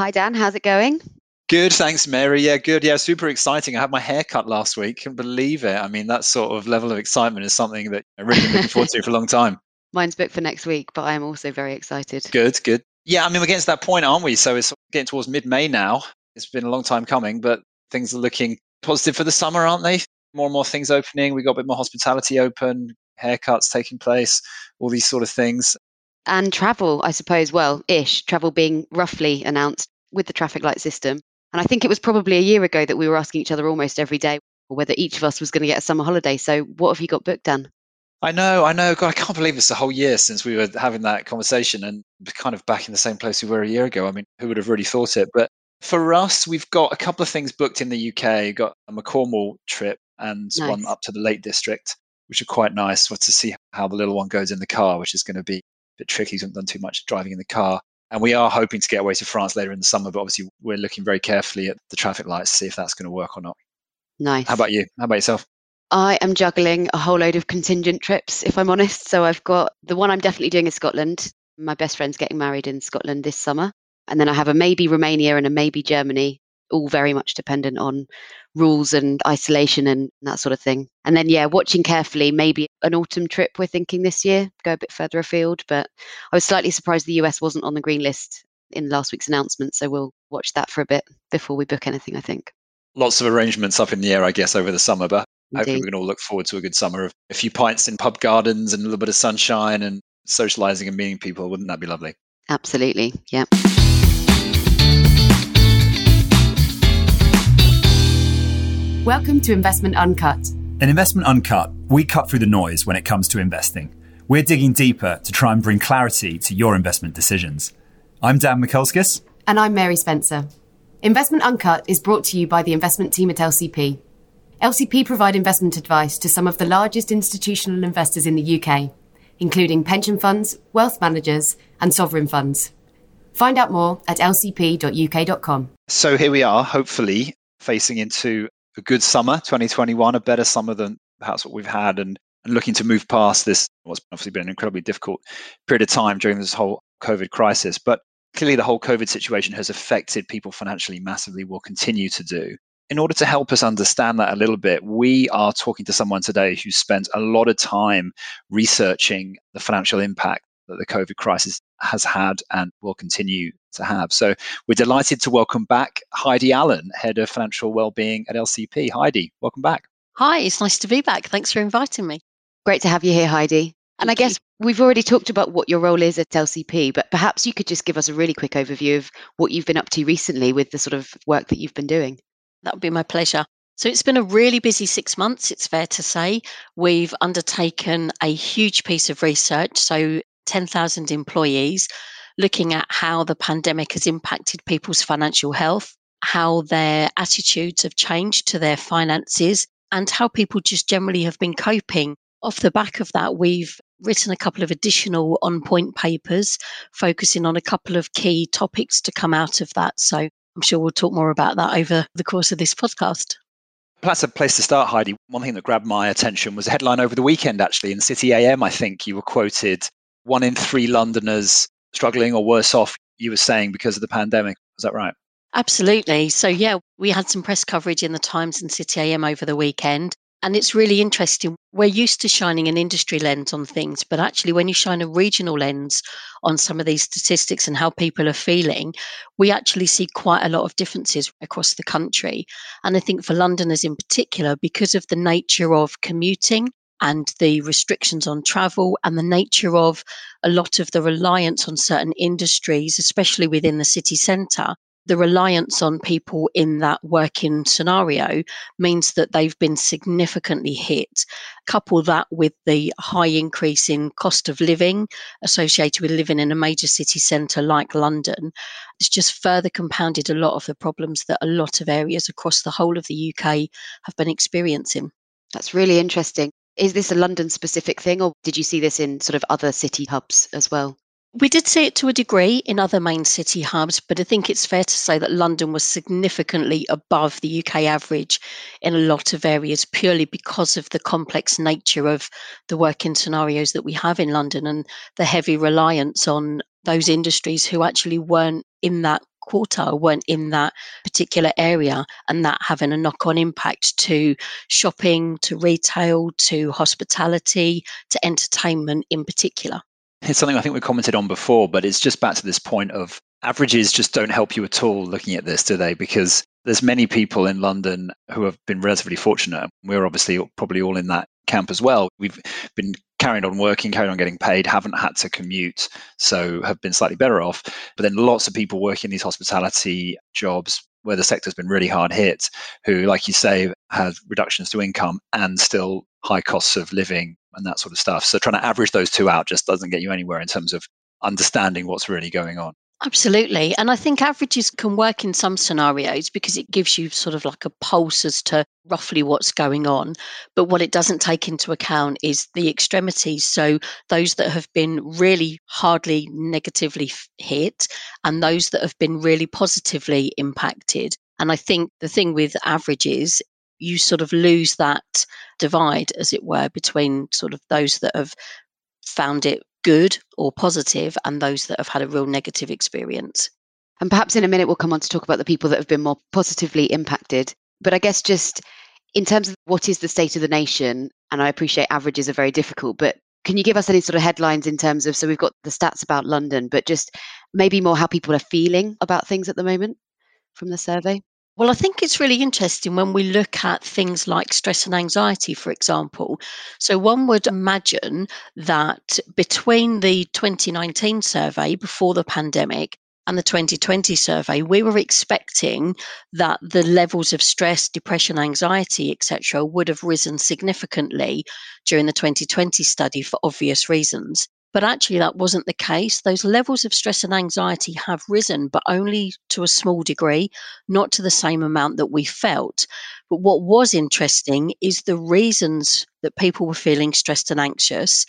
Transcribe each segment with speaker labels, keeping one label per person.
Speaker 1: Hi, Dan. How's it going?
Speaker 2: Good, thanks, Mary. Yeah, good. Yeah, super exciting. I had my hair cut last week. Can believe it. I mean, that sort of level of excitement is something that I've really been looking forward to for a long time.
Speaker 1: Mine's booked for next week, but I am also very excited.
Speaker 2: Good, good. Yeah, I mean, we're getting to that point, aren't we? So it's getting towards mid-May now. It's been a long time coming, but things are looking positive for the summer, aren't they? More and more things opening. We got a bit more hospitality open, haircuts taking place, all these sort of things.
Speaker 1: And travel, I suppose, well, ish, travel being roughly announced with the traffic light system. And I think it was probably a year ago that we were asking each other almost every day whether each of us was going to get a summer holiday. So, what have you got booked, Dan?
Speaker 2: I know, I know. God, I can't believe it's a whole year since we were having that conversation and kind of back in the same place we were a year ago. I mean, who would have really thought it? But for us, we've got a couple of things booked in the UK. We've got a Cornwall trip and nice. one up to the Lake District, which are quite nice for to see how the little one goes in the car, which is going to be bit tricky. He's not done too much driving in the car. And we are hoping to get away to France later in the summer, but obviously we're looking very carefully at the traffic lights to see if that's going to work or not.
Speaker 1: Nice.
Speaker 2: How about you? How about yourself?
Speaker 1: I am juggling a whole load of contingent trips, if I'm honest. So I've got the one I'm definitely doing in Scotland. My best friend's getting married in Scotland this summer. And then I have a maybe Romania and a maybe Germany, all very much dependent on rules and isolation and that sort of thing. And then, yeah, watching carefully, maybe an autumn trip we're thinking this year, go a bit further afield. But I was slightly surprised the US wasn't on the green list in last week's announcement. So we'll watch that for a bit before we book anything, I think.
Speaker 2: Lots of arrangements up in the air, I guess, over the summer. But Indeed. hopefully we can all look forward to a good summer of a few pints in pub gardens and a little bit of sunshine and socializing and meeting people. Wouldn't that be lovely?
Speaker 1: Absolutely. Yeah.
Speaker 3: Welcome to Investment Uncut.
Speaker 4: In Investment Uncut, we cut through the noise when it comes to investing. We're digging deeper to try and bring clarity to your investment decisions. I'm Dan Mikulskis.
Speaker 3: And I'm Mary Spencer. Investment Uncut is brought to you by the investment team at LCP. LCP provide investment advice to some of the largest institutional investors in the UK, including pension funds, wealth managers, and sovereign funds. Find out more at lcp.uk.com.
Speaker 2: So here we are, hopefully facing into a good summer 2021, a better summer than perhaps what we've had, and, and looking to move past this what's obviously been an incredibly difficult period of time during this whole COVID crisis. But clearly, the whole COVID situation has affected people financially massively, will continue to do. In order to help us understand that a little bit, we are talking to someone today who spent a lot of time researching the financial impact that the COVID crisis has had and will continue to have. So we're delighted to welcome back Heidi Allen, Head of Financial Wellbeing at LCP. Heidi, welcome back.
Speaker 5: Hi, it's nice to be back. Thanks for inviting me.
Speaker 1: Great to have you here, Heidi. And Thank I guess you. we've already talked about what your role is at LCP, but perhaps you could just give us a really quick overview of what you've been up to recently with the sort of work that you've been doing.
Speaker 5: That would be my pleasure. So it's been a really busy six months, it's fair to say. We've undertaken a huge piece of research. So 10,000 employees looking at how the pandemic has impacted people's financial health, how their attitudes have changed to their finances, and how people just generally have been coping. Off the back of that, we've written a couple of additional on point papers focusing on a couple of key topics to come out of that. So I'm sure we'll talk more about that over the course of this podcast.
Speaker 2: That's a place to start, Heidi. One thing that grabbed my attention was a headline over the weekend, actually, in City AM. I think you were quoted one in three Londoners struggling or worse off, you were saying, because of the pandemic. Is that right?
Speaker 5: Absolutely. So, yeah, we had some press coverage in the Times and City AM over the weekend. And it's really interesting. We're used to shining an industry lens on things, but actually, when you shine a regional lens on some of these statistics and how people are feeling, we actually see quite a lot of differences across the country. And I think for Londoners in particular, because of the nature of commuting and the restrictions on travel and the nature of a lot of the reliance on certain industries, especially within the city centre, the reliance on people in that working scenario means that they've been significantly hit. Couple that with the high increase in cost of living associated with living in a major city centre like London, it's just further compounded a lot of the problems that a lot of areas across the whole of the UK have been experiencing.
Speaker 1: That's really interesting. Is this a London specific thing, or did you see this in sort of other city hubs as well?
Speaker 5: We did see it to a degree in other main city hubs, but I think it's fair to say that London was significantly above the UK average in a lot of areas purely because of the complex nature of the working scenarios that we have in London and the heavy reliance on those industries who actually weren't in that quartile weren't in that particular area, and that having a knock on impact to shopping, to retail, to hospitality, to entertainment in particular.
Speaker 2: It's something I think we commented on before, but it's just back to this point of averages just don't help you at all looking at this, do they? Because there's many people in London who have been relatively fortunate. We're obviously probably all in that camp as well. We've been carrying on working, carried on getting paid, haven't had to commute, so have been slightly better off. But then lots of people working these hospitality jobs where the sector's been really hard hit, who, like you say, have reductions to income and still high costs of living and that sort of stuff. So trying to average those two out just doesn't get you anywhere in terms of understanding what's really going on.
Speaker 5: Absolutely. And I think averages can work in some scenarios because it gives you sort of like a pulse as to roughly what's going on. But what it doesn't take into account is the extremities. So those that have been really hardly negatively hit and those that have been really positively impacted. And I think the thing with averages, you sort of lose that divide, as it were, between sort of those that have found it good or positive and those that have had a real negative experience.
Speaker 1: And perhaps in a minute, we'll come on to talk about the people that have been more positively impacted. But I guess just in terms of what is the state of the nation, and I appreciate averages are very difficult, but can you give us any sort of headlines in terms of so we've got the stats about London, but just maybe more how people are feeling about things at the moment from the survey?
Speaker 5: Well, I think it's really interesting when we look at things like stress and anxiety, for example. So, one would imagine that between the 2019 survey before the pandemic and the 2020 survey, we were expecting that the levels of stress, depression, anxiety, etc., would have risen significantly during the 2020 study for obvious reasons. But actually, that wasn't the case. Those levels of stress and anxiety have risen, but only to a small degree, not to the same amount that we felt. But what was interesting is the reasons that people were feeling stressed and anxious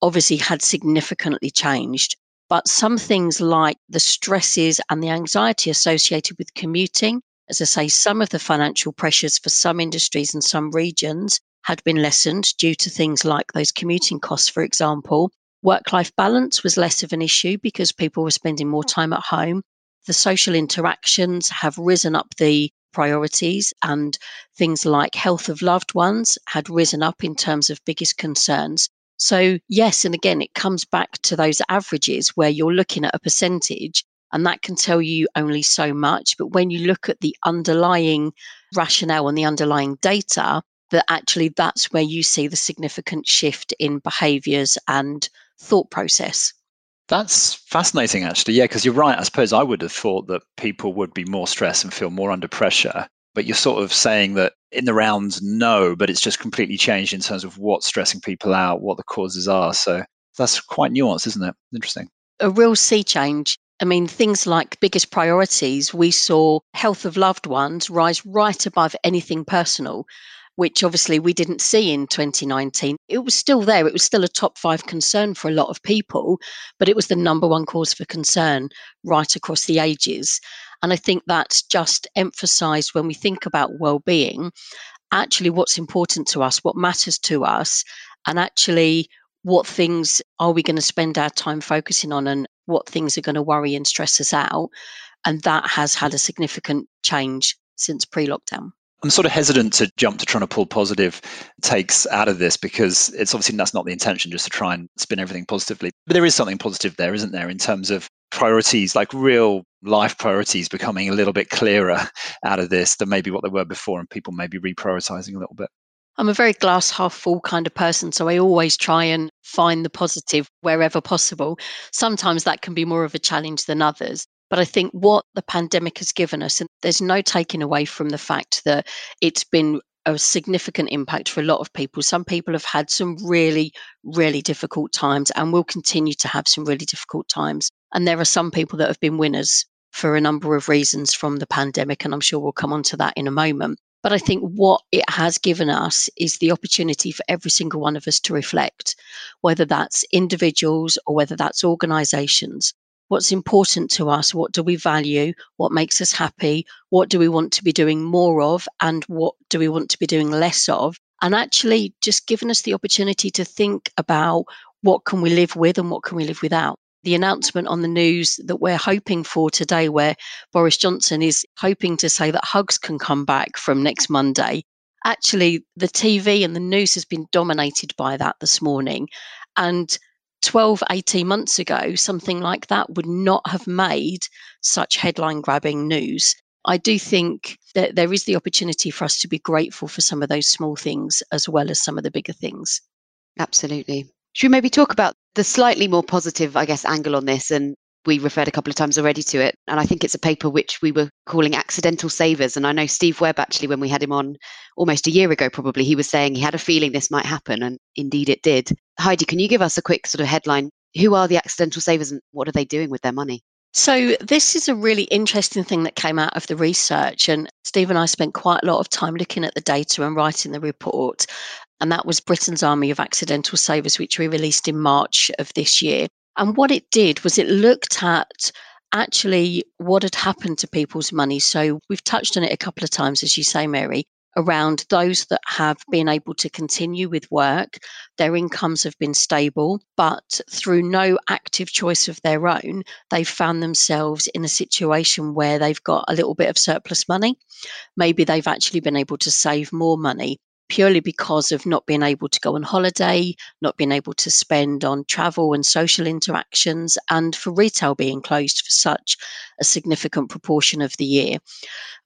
Speaker 5: obviously had significantly changed. But some things like the stresses and the anxiety associated with commuting, as I say, some of the financial pressures for some industries and some regions had been lessened due to things like those commuting costs, for example. Work life balance was less of an issue because people were spending more mm. time at home. The social interactions have risen up the priorities, and things like health of loved ones had risen up in terms of biggest concerns. So, yes, and again, it comes back to those averages where you're looking at a percentage, and that can tell you only so much. But when you look at the underlying rationale and the underlying data, that actually that's where you see the significant shift in behaviors and thought process.
Speaker 2: That's fascinating, actually. Yeah, because you're right. I suppose I would have thought that people would be more stressed and feel more under pressure. But you're sort of saying that in the rounds, no, but it's just completely changed in terms of what's stressing people out, what the causes are. So that's quite nuanced, isn't it? Interesting.
Speaker 5: A real sea change. I mean, things like biggest priorities, we saw health of loved ones rise right above anything personal which obviously we didn't see in 2019. It was still there. It was still a top five concern for a lot of people, but it was the number one cause for concern right across the ages. And I think that's just emphasized when we think about well-being, actually what's important to us, what matters to us, and actually what things are we going to spend our time focusing on and what things are going to worry and stress us out. And that has had a significant change since pre lockdown.
Speaker 2: I'm sort of hesitant to jump to trying to pull positive takes out of this because it's obviously that's not the intention, just to try and spin everything positively. But there is something positive there, isn't there, in terms of priorities, like real life priorities becoming a little bit clearer out of this than maybe what they were before, and people maybe reprioritizing a little bit.
Speaker 5: I'm a very glass half full kind of person, so I always try and find the positive wherever possible. Sometimes that can be more of a challenge than others. But I think what the pandemic has given us, and there's no taking away from the fact that it's been a significant impact for a lot of people. Some people have had some really, really difficult times and will continue to have some really difficult times. And there are some people that have been winners for a number of reasons from the pandemic. And I'm sure we'll come on to that in a moment. But I think what it has given us is the opportunity for every single one of us to reflect, whether that's individuals or whether that's organizations what's important to us, what do we value, what makes us happy, what do we want to be doing more of, and what do we want to be doing less of. And actually, just giving us the opportunity to think about what can we live with and what can we live without. the announcement on the news that we're hoping for today, where Boris Johnson is hoping to say that hugs can come back from next Monday. Actually, the TV and the news has been dominated by that this morning. And 12, 18 months ago, something like that would not have made such headline grabbing news. I do think that there is the opportunity for us to be grateful for some of those small things as well as some of the bigger things.
Speaker 1: Absolutely. Should we maybe talk about the slightly more positive, I guess, angle on this? And we referred a couple of times already to it. And I think it's a paper which we were calling accidental savers. And I know Steve Webb, actually, when we had him on almost a year ago, probably, he was saying he had a feeling this might happen. And indeed it did. Heidi, can you give us a quick sort of headline? Who are the accidental savers and what are they doing with their money?
Speaker 5: So, this is a really interesting thing that came out of the research. And Steve and I spent quite a lot of time looking at the data and writing the report. And that was Britain's Army of Accidental Savers, which we released in March of this year. And what it did was it looked at actually what had happened to people's money. So, we've touched on it a couple of times, as you say, Mary around those that have been able to continue with work. Their incomes have been stable, but through no active choice of their own, they've found themselves in a situation where they've got a little bit of surplus money. Maybe they've actually been able to save more money purely because of not being able to go on holiday, not being able to spend on travel and social interactions, and for retail being closed for such a significant proportion of the year.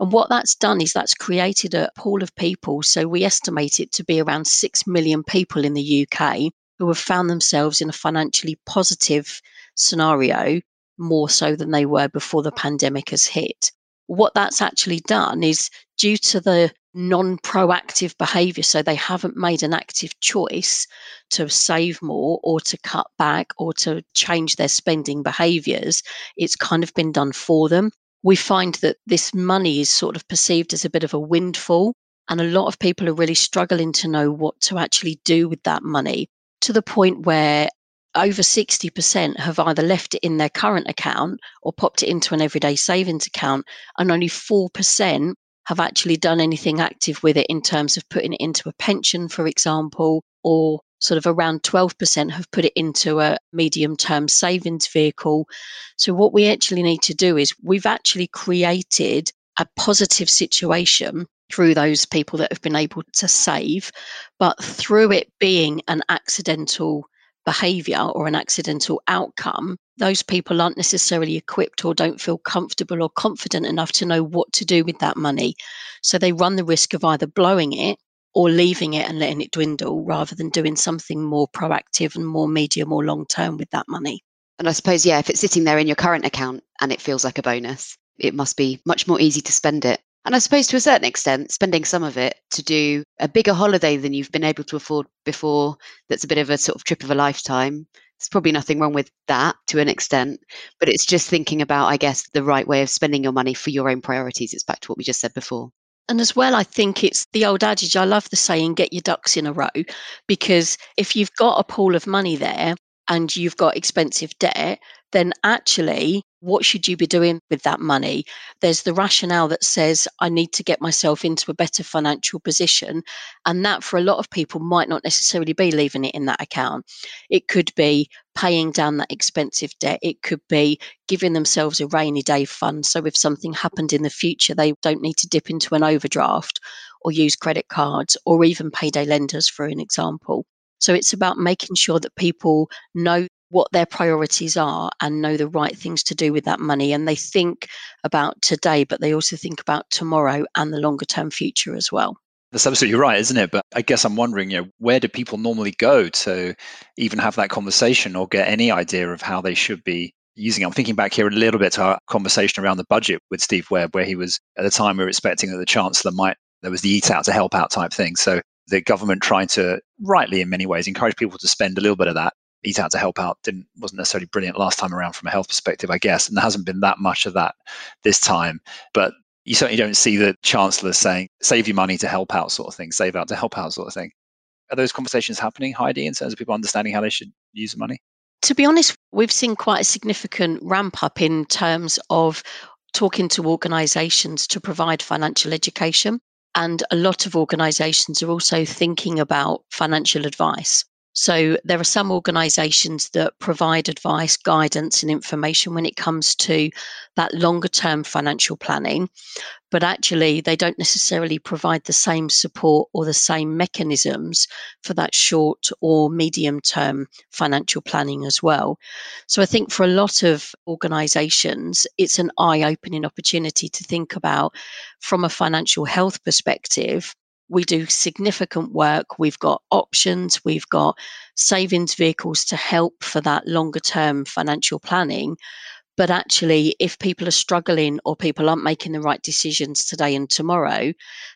Speaker 5: And what that's done is that's created a pool of people. So we estimate it to be around 6 million people in the UK who have found themselves in a financially positive scenario more so than they were before the pandemic has hit. What that's actually done is due to the non proactive behavior. So they haven't made an active choice to save more or to cut back or to change their spending behaviors. It's kind of been done for them. We find that this money is sort of perceived as a bit of a windfall. And a lot of people are really struggling to know what to actually do with that money to the point where over 60% have either left it in their current account or popped it into an everyday savings account, and only 4% have actually done anything active with it in terms of putting it into a pension, for example, or sort of around 12% have put it into a medium term savings vehicle. So, what we actually need to do is we've actually created a positive situation through those people that have been able to save, but through it being an accidental behavior or an accidental outcome, those people aren't necessarily equipped or don't feel comfortable or confident enough to know what to do with that money. So they run the risk of either blowing it or leaving it and letting it dwindle rather than doing something more proactive and more medium or long term with that money.
Speaker 1: And I suppose, yeah, if it's sitting there in your current account and it feels like a bonus, it must be much more easy to spend it and I suppose to a certain extent, spending some of it to do a bigger holiday than you've been able to afford before, that's a bit of a sort of trip of a lifetime. There's probably nothing wrong with that to an extent, but it's just thinking about, I guess, the right way of spending your money for your own priorities. It's back to what we just said before.
Speaker 5: And as well, I think it's the old adage. I love the saying, get your ducks in a row, because if you've got a pool of money there and you've got expensive debt, then actually what should you be doing with that money? There's the rationale that says, I need to get myself into a better financial position. And that, for a lot of people, might not necessarily be leaving it in that account. It could be paying down that expensive debt. It could be giving themselves a rainy day fund. So if something happened in the future, they don't need to dip into an overdraft or use credit cards or even payday lenders, for an example. So it's about making sure that people know what their priorities are and know the right things to do with that money. And they think about today, but they also think about tomorrow and the longer term future as well.
Speaker 2: That's absolutely right, isn't it? But I guess I'm wondering, you know, where do people normally go to even have that conversation or get any idea of how they should be using it? I'm thinking back here a little bit to our conversation around the budget with Steve Webb, where he was at the time we were expecting that the Chancellor might there was the eat out to help out type thing. So the government trying to rightly in many ways encourage people to spend a little bit of that eat out to help out didn't wasn't necessarily brilliant last time around from a health perspective, I guess, and there hasn't been that much of that this time. But you certainly don't see the chancellor saying save your money to help out sort of thing, save out to help out sort of thing. Are those conversations happening, Heidi, in terms of people understanding how they should use the money?
Speaker 5: To be honest, we've seen quite a significant ramp up in terms of talking to organisations to provide financial education. And a lot of organisations are also thinking about financial advice. So there are some organisations that provide advice, guidance, and information when it comes to that longer term financial planning, but actually they don't necessarily provide the same support or the same mechanisms for that short or medium term financial planning as well. So I think for a lot of organisations, it's an eye opening opportunity to think about from a financial health perspective we do significant work. We've got options, we've got savings vehicles to help for that longer term financial planning. But actually, if people are struggling or people aren't making the right decisions today and tomorrow,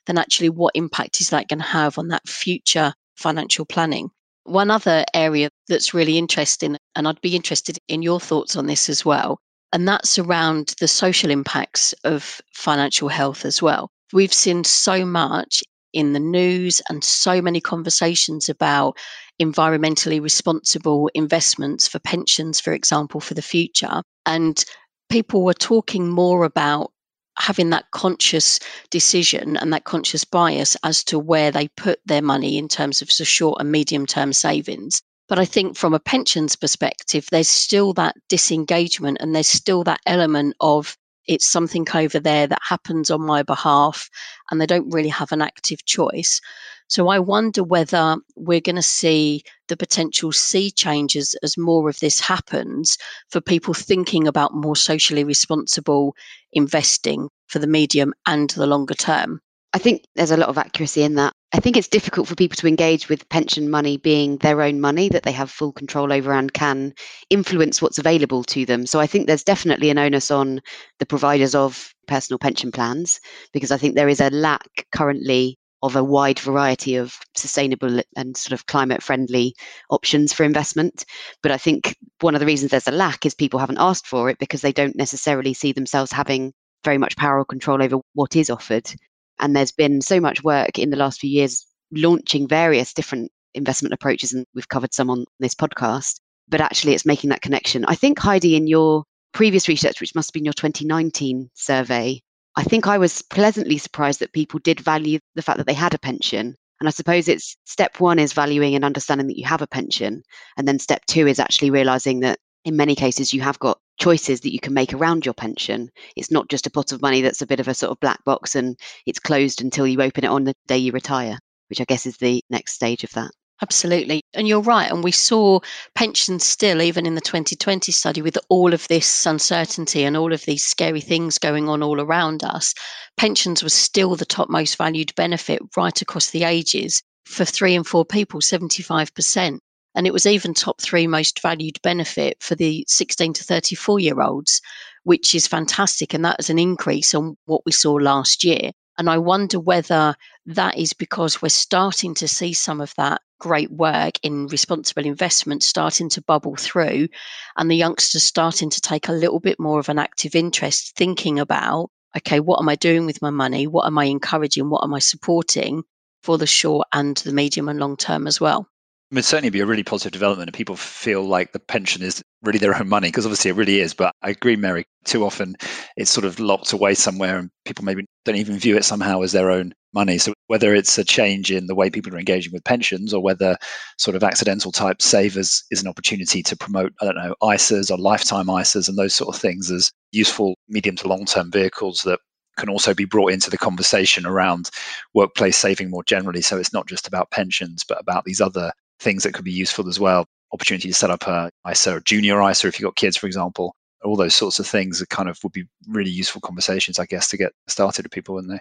Speaker 5: then actually, what impact is that going to have on that future financial planning? One other area that's really interesting, and I'd be interested in your thoughts on this as well, and that's around the social impacts of financial health as well. We've seen so much in the news and so many conversations about environmentally responsible investments for pensions, for example, for the future. And people were talking more about having that conscious decision and that conscious bias as to where they put their money in terms of the short and medium term savings. But I think from a pensions perspective, there's still that disengagement and there's still that element of it's something over there that happens on my behalf and they don't really have an active choice. So I wonder whether we're going to see the potential sea changes as more of this happens for people thinking about more socially responsible investing for the medium and the longer term.
Speaker 1: I think there's a lot of accuracy in that. I think it's difficult for people to engage with pension money being their own money that they have full control over and can influence what's available to them. So I think there's definitely an onus on the providers of personal pension plans because I think there is a lack currently of a wide variety of sustainable and sort of climate friendly options for investment. But I think one of the reasons there's a lack is people haven't asked for it because they don't necessarily see themselves having very much power or control over what is offered. And there's been so much work in the last few years launching various different investment approaches, and we've covered some on this podcast. But actually, it's making that connection. I think, Heidi, in your previous research, which must have been your 2019 survey, I think I was pleasantly surprised that people did value the fact that they had a pension. And I suppose it's step one is valuing and understanding that you have a pension. And then step two is actually realizing that in many cases you have got choices that you can make around your pension. It's not just a pot of money that's a bit of a sort of black box and it's closed until you open it on the day you retire, which I guess is the next stage of that.
Speaker 5: Absolutely. And you're right. And we saw pensions still, even in the 2020 study, with all of this uncertainty and all of these scary things going on all around us, pensions was still the top most valued benefit right across the ages. For three and four people, 75%. And it was even top three most valued benefit for the 16 to 34 year olds, which is fantastic. And that is an increase on what we saw last year. And I wonder whether that is because we're starting to see some of that great work in responsible investment starting to bubble through, and the youngsters starting to take a little bit more of an active interest, thinking about, okay, what am I doing with my money? What am I encouraging? What am I supporting for the short and the medium and long term as well?
Speaker 2: Would certainly be a really positive development and people feel like the pension is really their own money because obviously it really is but i agree mary too often it's sort of locked away somewhere and people maybe don't even view it somehow as their own money so whether it's a change in the way people are engaging with pensions or whether sort of accidental type savers is an opportunity to promote i don't know isas or lifetime isas and those sort of things as useful medium to long term vehicles that can also be brought into the conversation around workplace saving more generally. So it's not just about pensions, but about these other things that could be useful as well. Opportunity to set up a ISA or junior ISA if you've got kids, for example. All those sorts of things that kind of would be really useful conversations, I guess, to get started with people, wouldn't they?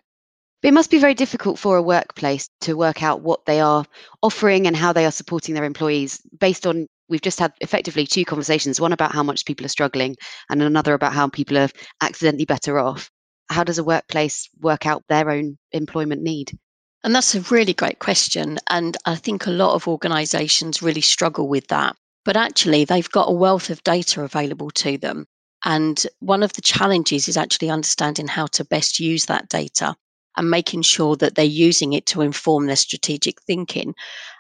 Speaker 1: It must be very difficult for a workplace to work out what they are offering and how they are supporting their employees based on we've just had effectively two conversations one about how much people are struggling and another about how people are accidentally better off how does a workplace work out their own employment need
Speaker 5: and that's a really great question. And I think a lot of organizations really struggle with that. But actually, they've got a wealth of data available to them. And one of the challenges is actually understanding how to best use that data and making sure that they're using it to inform their strategic thinking.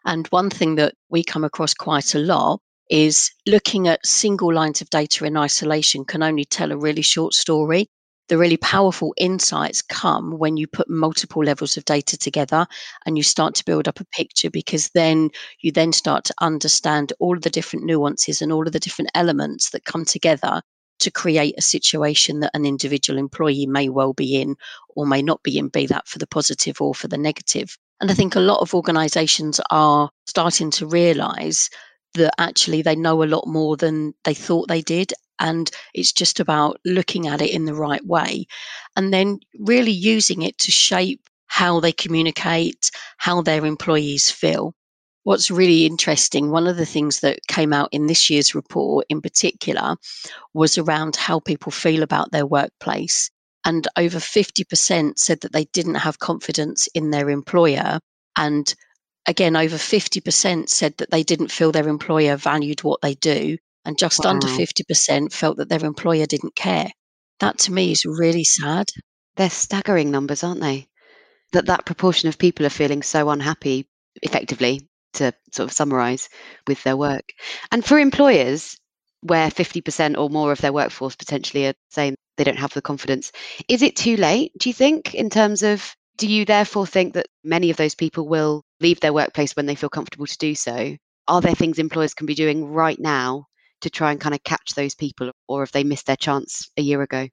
Speaker 5: And one thing that we come across quite a lot is looking at single lines of data in isolation can only tell a really short story. The really powerful insights come when you put multiple levels of data together and you start to build up a picture because then you then start to understand all of the different nuances and all of the different elements that come together to create a situation that an individual employee may well be in or may not be in, be that for the positive or for the negative. And I think a lot of organizations are starting to realize that actually they know a lot more than they thought they did. And it's just about looking at it in the right way and then really using it to shape how they communicate, how their employees feel. What's really interesting, one of the things that came out in this year's report in particular was around how people feel about their workplace. And over 50% said that they didn't have confidence in their employer. And again, over 50% said that they didn't feel their employer valued what they do. And just wow. under 50% felt that their employer didn't care. That to me is really sad.
Speaker 1: They're staggering numbers, aren't they? That that proportion of people are feeling so unhappy effectively to sort of summarize with their work. And for employers where 50% or more of their workforce potentially are saying they don't have the confidence, is it too late, do you think, in terms of do you therefore think that many of those people will leave their workplace when they feel comfortable to do so? Are there things employers can be doing right now to try and kind of catch those people, or if they missed their chance a year ago?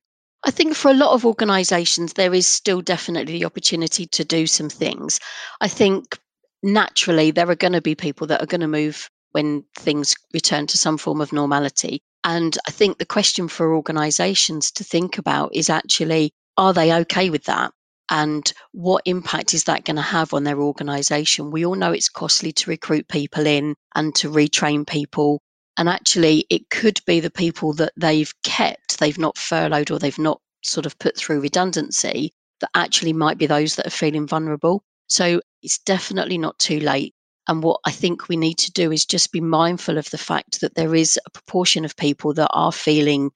Speaker 5: I think for a lot of organisations, there is still definitely the opportunity to do some things. I think naturally there are going to be people that are going to move when things return to some form of normality. And I think the question for organizations to think about is actually are they okay with that? And what impact is that going to have on their organization? We all know it's costly to recruit people in and to retrain people. And actually, it could be the people that they've kept, they've not furloughed or they've not sort of put through redundancy, that actually might be those that are feeling vulnerable. So it's definitely not too late. And what I think we need to do is just be mindful of the fact that there is a proportion of people that are feeling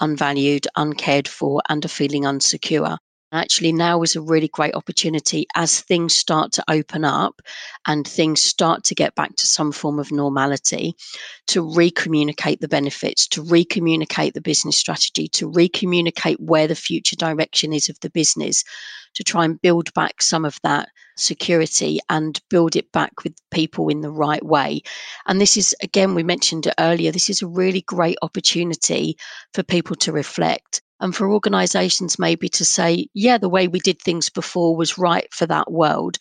Speaker 5: unvalued, uncared for, and are feeling unsecure. Actually, now is a really great opportunity as things start to open up and things start to get back to some form of normality to recommunicate the benefits, to recommunicate the business strategy, to recommunicate where the future direction is of the business, to try and build back some of that security and build it back with people in the right way. And this is, again, we mentioned it earlier, this is a really great opportunity for people to reflect and for organizations maybe to say, yeah, the way we did things before was right for that world.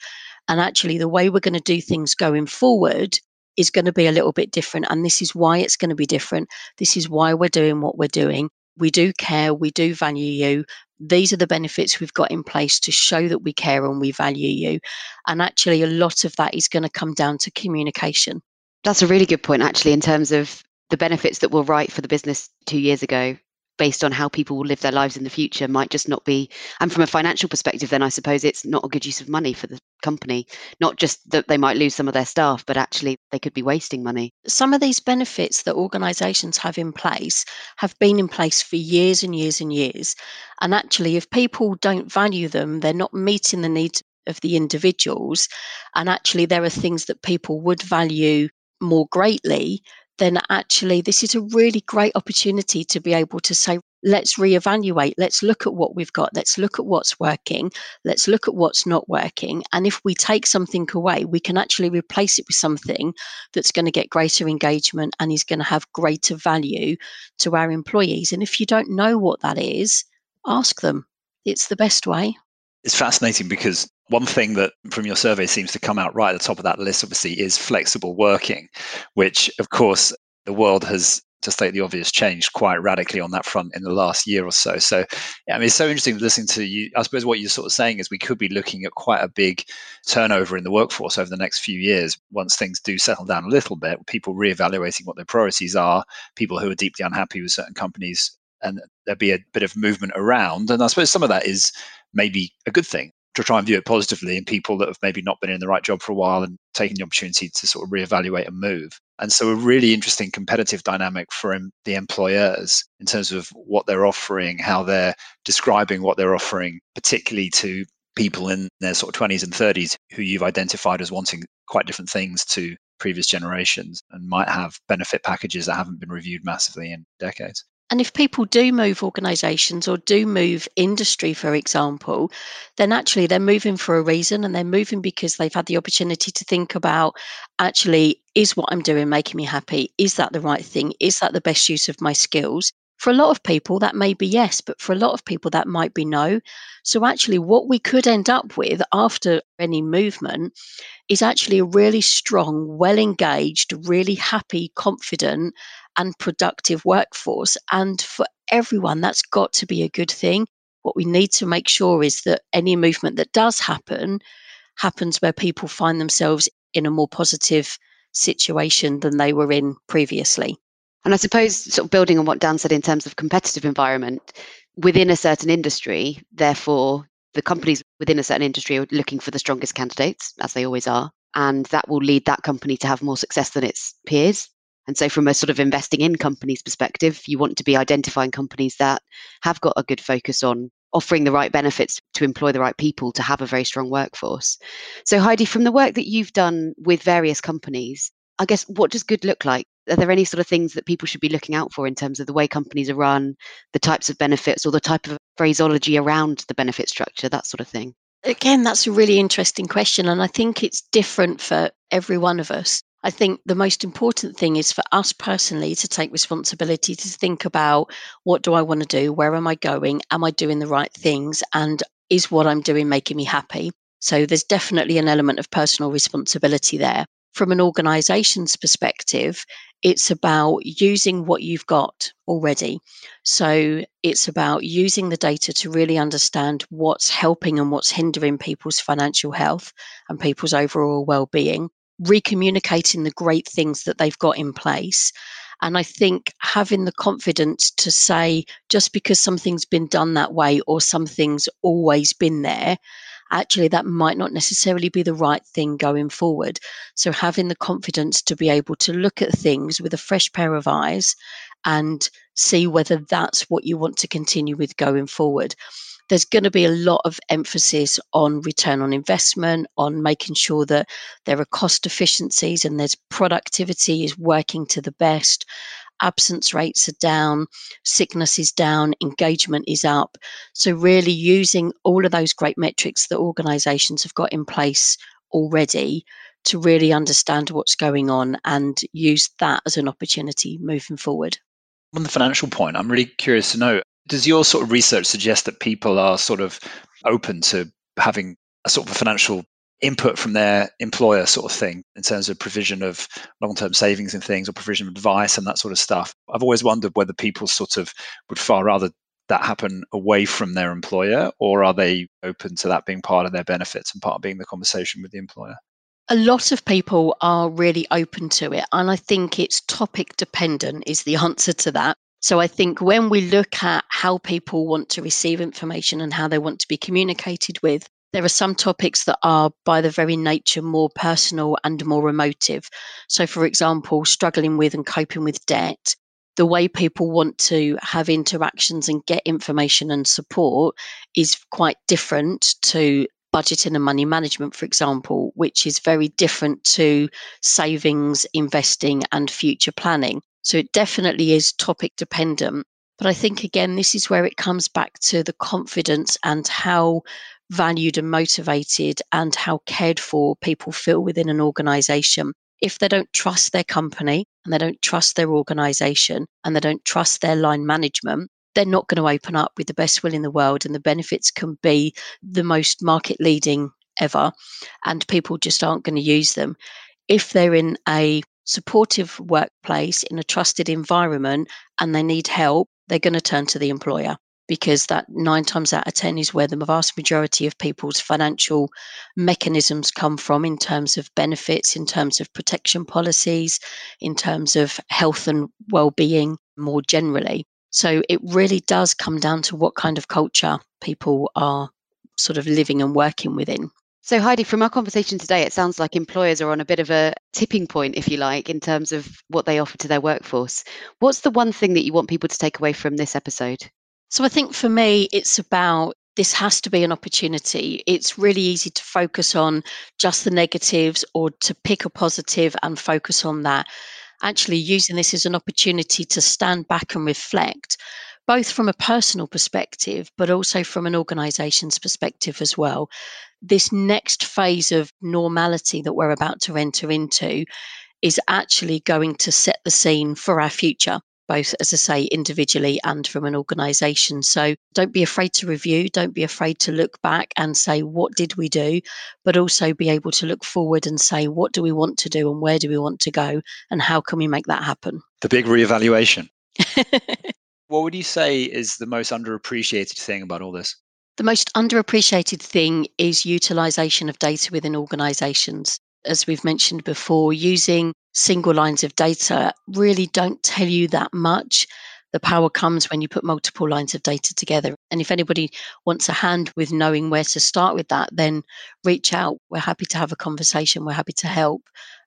Speaker 5: And actually, the way we're going to do things going forward is going to be a little bit different. And this is why it's going to be different. This is why we're doing what we're doing. We do care, we do value you. These are the benefits we've got in place to show that we care and we value you. And actually, a lot of that is going to come down to communication.
Speaker 1: That's a really good point, actually, in terms of the benefits that were right for the business two years ago based on how people will live their lives in the future might just not be and from a financial perspective then i suppose it's not a good use of money for the company. Not just that they might lose some of their staff but actually they could be wasting money.
Speaker 5: Some of these benefits that organizations have in place have been in place for years and years and years. And actually if people don't value them they're not meeting the needs of the individuals. And actually there are things that people would value more greatly then actually this is a really great opportunity to be able to say, let's reevaluate, let's look at what we've got, let's look at what's working, let's look at what's not working. And if we take something away, we can actually replace it with something that's going to get greater engagement and is going to have greater value to our employees. And if you don't know what that is, ask them. It's the best way.
Speaker 2: It's fascinating because one thing that from your survey seems to come out right at the top of that list, obviously, is flexible working, which, of course, the world has to state the obvious, changed quite radically on that front in the last year or so. So, yeah, I mean, it's so interesting listening to you. I suppose what you're sort of saying is we could be looking at quite a big turnover in the workforce over the next few years once things do settle down a little bit. People reevaluating what their priorities are, people who are deeply unhappy with certain companies, and there be a bit of movement around. And I suppose some of that is maybe a good thing to try and view it positively in people that have maybe not been in the right job for a while and taking the opportunity to sort of reevaluate and move. And so a really interesting competitive dynamic for the employers in terms of what they're offering, how they're describing what they're offering, particularly to people in their sort of 20s and 30s who you've identified as wanting quite different things to previous generations and might have benefit packages that haven't been reviewed massively in decades.
Speaker 5: And if people do move organisations or do move industry, for example, then actually they're moving for a reason and they're moving because they've had the opportunity to think about actually, is what I'm doing making me happy? Is that the right thing? Is that the best use of my skills? For a lot of people, that may be yes, but for a lot of people, that might be no. So, actually, what we could end up with after any movement is actually a really strong, well engaged, really happy, confident, and productive workforce. And for everyone, that's got to be a good thing. What we need to make sure is that any movement that does happen happens where people find themselves in a more positive situation than they were in previously.
Speaker 1: And I suppose, sort of building on what Dan said in terms of competitive environment, within a certain industry, therefore, the companies within a certain industry are looking for the strongest candidates, as they always are. And that will lead that company to have more success than its peers. And so, from a sort of investing in companies perspective, you want to be identifying companies that have got a good focus on offering the right benefits to employ the right people to have a very strong workforce. So, Heidi, from the work that you've done with various companies, I guess what does good look like? Are there any sort of things that people should be looking out for in terms of the way companies are run, the types of benefits, or the type of phraseology around the benefit structure, that sort of thing?
Speaker 5: Again, that's a really interesting question. And I think it's different for every one of us. I think the most important thing is for us personally to take responsibility to think about what do I want to do? Where am I going? Am I doing the right things? And is what I'm doing making me happy? So there's definitely an element of personal responsibility there. From an organization's perspective, it's about using what you've got already. So it's about using the data to really understand what's helping and what's hindering people's financial health and people's overall well-being recommunicating the great things that they've got in place. And I think having the confidence to say, just because something's been done that way or something's always been there, actually that might not necessarily be the right thing going forward. So having the confidence to be able to look at things with a fresh pair of eyes and see whether that's what you want to continue with going forward there's going to be a lot of emphasis on return on investment, on making sure that there are cost efficiencies and there's productivity is working to the best. Absence rates are down, sickness is down, engagement is up. So, really using all of those great metrics that organizations have got in place already to really understand what's going on and use that as an opportunity moving forward.
Speaker 2: On the financial point, I'm really curious to know does your sort of research suggest that people are sort of open to having a sort of a financial input from their employer sort of thing in terms of provision of long-term savings and things or provision of advice and that sort of stuff. I've always wondered whether people sort of would far rather that happen away from their employer or are they open to that being part of their benefits and part of being the conversation with the employer?
Speaker 5: A lot of people are really open to it and i think it's topic dependent is the answer to that. So I think when we look at how people want to receive information and how they want to be communicated with, there are some topics that are by the very nature more personal and more emotive. So, for example, struggling with and coping with debt, the way people want to have interactions and get information and support is quite different to budgeting and money management, for example, which is very different to savings, investing, and future planning. So it definitely is topic dependent. But I think, again, this is where it comes back to the confidence and how valued and motivated and how cared for people feel within an organization. If they don't trust their company and they don't trust their organization and they don't trust their line management, they're not going to open up with the best will in the world and the benefits can be the most market leading ever and people just aren't going to use them if they're in a supportive workplace in a trusted environment and they need help, they're going to turn to the employer because that nine times out of 10 is where the vast majority of people's financial mechanisms come from in terms of benefits, in terms of protection policies, in terms of health and well-being more generally. So it really does come down to what kind of culture people are sort of living and working within.
Speaker 1: So, Heidi, from our conversation today, it sounds like employers are on a bit of a tipping point, if you like, in terms of what they offer to their workforce. What's the one thing that you want people to take away from this episode?
Speaker 5: So, I think for me, it's about this has to be an opportunity. It's really easy to focus on just the negatives or to pick a positive and focus on that. actually using this as an opportunity to stand back and reflect, both from a personal perspective, but also from an organization's perspective as well. This next phase of normality that we're about to enter into is actually going to set the scene for our future both, as I say, individually and from an organization. So don't be afraid to review, don't be afraid to look back and say, what did we do? But also be able to look forward and say, what do we want to do and where do we want to go? And how can we make that happen?
Speaker 2: The big reevaluation. what would you say is the most underappreciated thing about all this?
Speaker 5: The most underappreciated thing is utilization of data within organizations as we've mentioned before, using single lines of data really don't tell you that much. The power comes when you put multiple lines of data together. And if anybody wants a hand with knowing where to start with that, then reach out. We're happy to have a conversation. We're happy to help.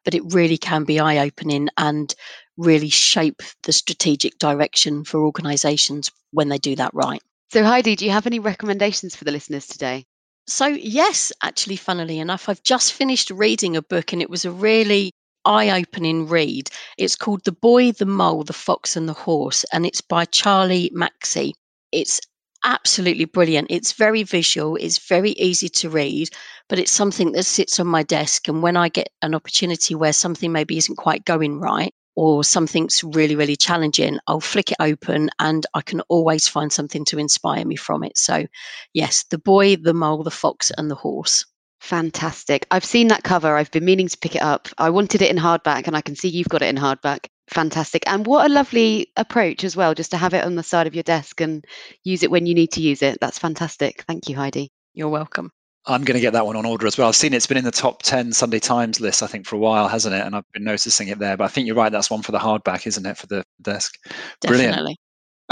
Speaker 5: But it really can be eye opening and really shape the strategic direction for organizations when they do that right.
Speaker 1: So, Heidi, do you have any recommendations for the listeners today?
Speaker 5: So, yes, actually, funnily enough, I've just finished reading a book and it was a really eye opening read. It's called The Boy, the Mole, the Fox, and the Horse, and it's by Charlie Mackesy. It's absolutely brilliant. It's very visual, it's very easy to read, but it's something that sits on my desk. And when I get an opportunity where something maybe isn't quite going right, or something's really, really challenging, I'll flick it open and I can always find something to inspire me from it. So, yes, the boy, the mole, the fox, and the horse.
Speaker 1: Fantastic. I've seen that cover. I've been meaning to pick it up. I wanted it in hardback, and I can see you've got it in hardback. Fantastic. And what a lovely approach as well, just to have it on the side of your desk and use it when you need to use it. That's fantastic. Thank you, Heidi.
Speaker 5: You're welcome.
Speaker 2: I'm going to get that one on order as well. I've seen it's been in the top 10 Sunday Times list, I think, for a while, hasn't it? And I've been noticing it there. But I think you're right. That's one for the hardback, isn't it, for the desk?
Speaker 5: Definitely.
Speaker 2: Brilliant.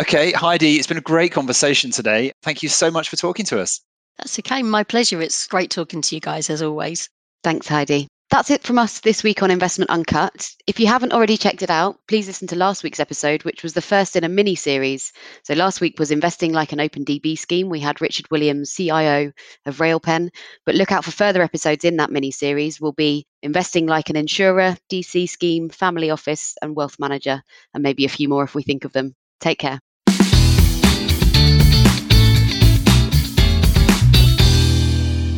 Speaker 2: Okay, Heidi, it's been a great conversation today. Thank you so much for talking to us.
Speaker 5: That's okay. My pleasure. It's great talking to you guys as always.
Speaker 1: Thanks, Heidi. That's it from us this week on Investment Uncut. If you haven't already checked it out, please listen to last week's episode, which was the first in a mini series. So, last week was Investing Like an Open DB Scheme. We had Richard Williams, CIO of Railpen. But look out for further episodes in that mini series. We'll be Investing Like an Insurer, DC Scheme, Family Office, and Wealth Manager, and maybe a few more if we think of them. Take care.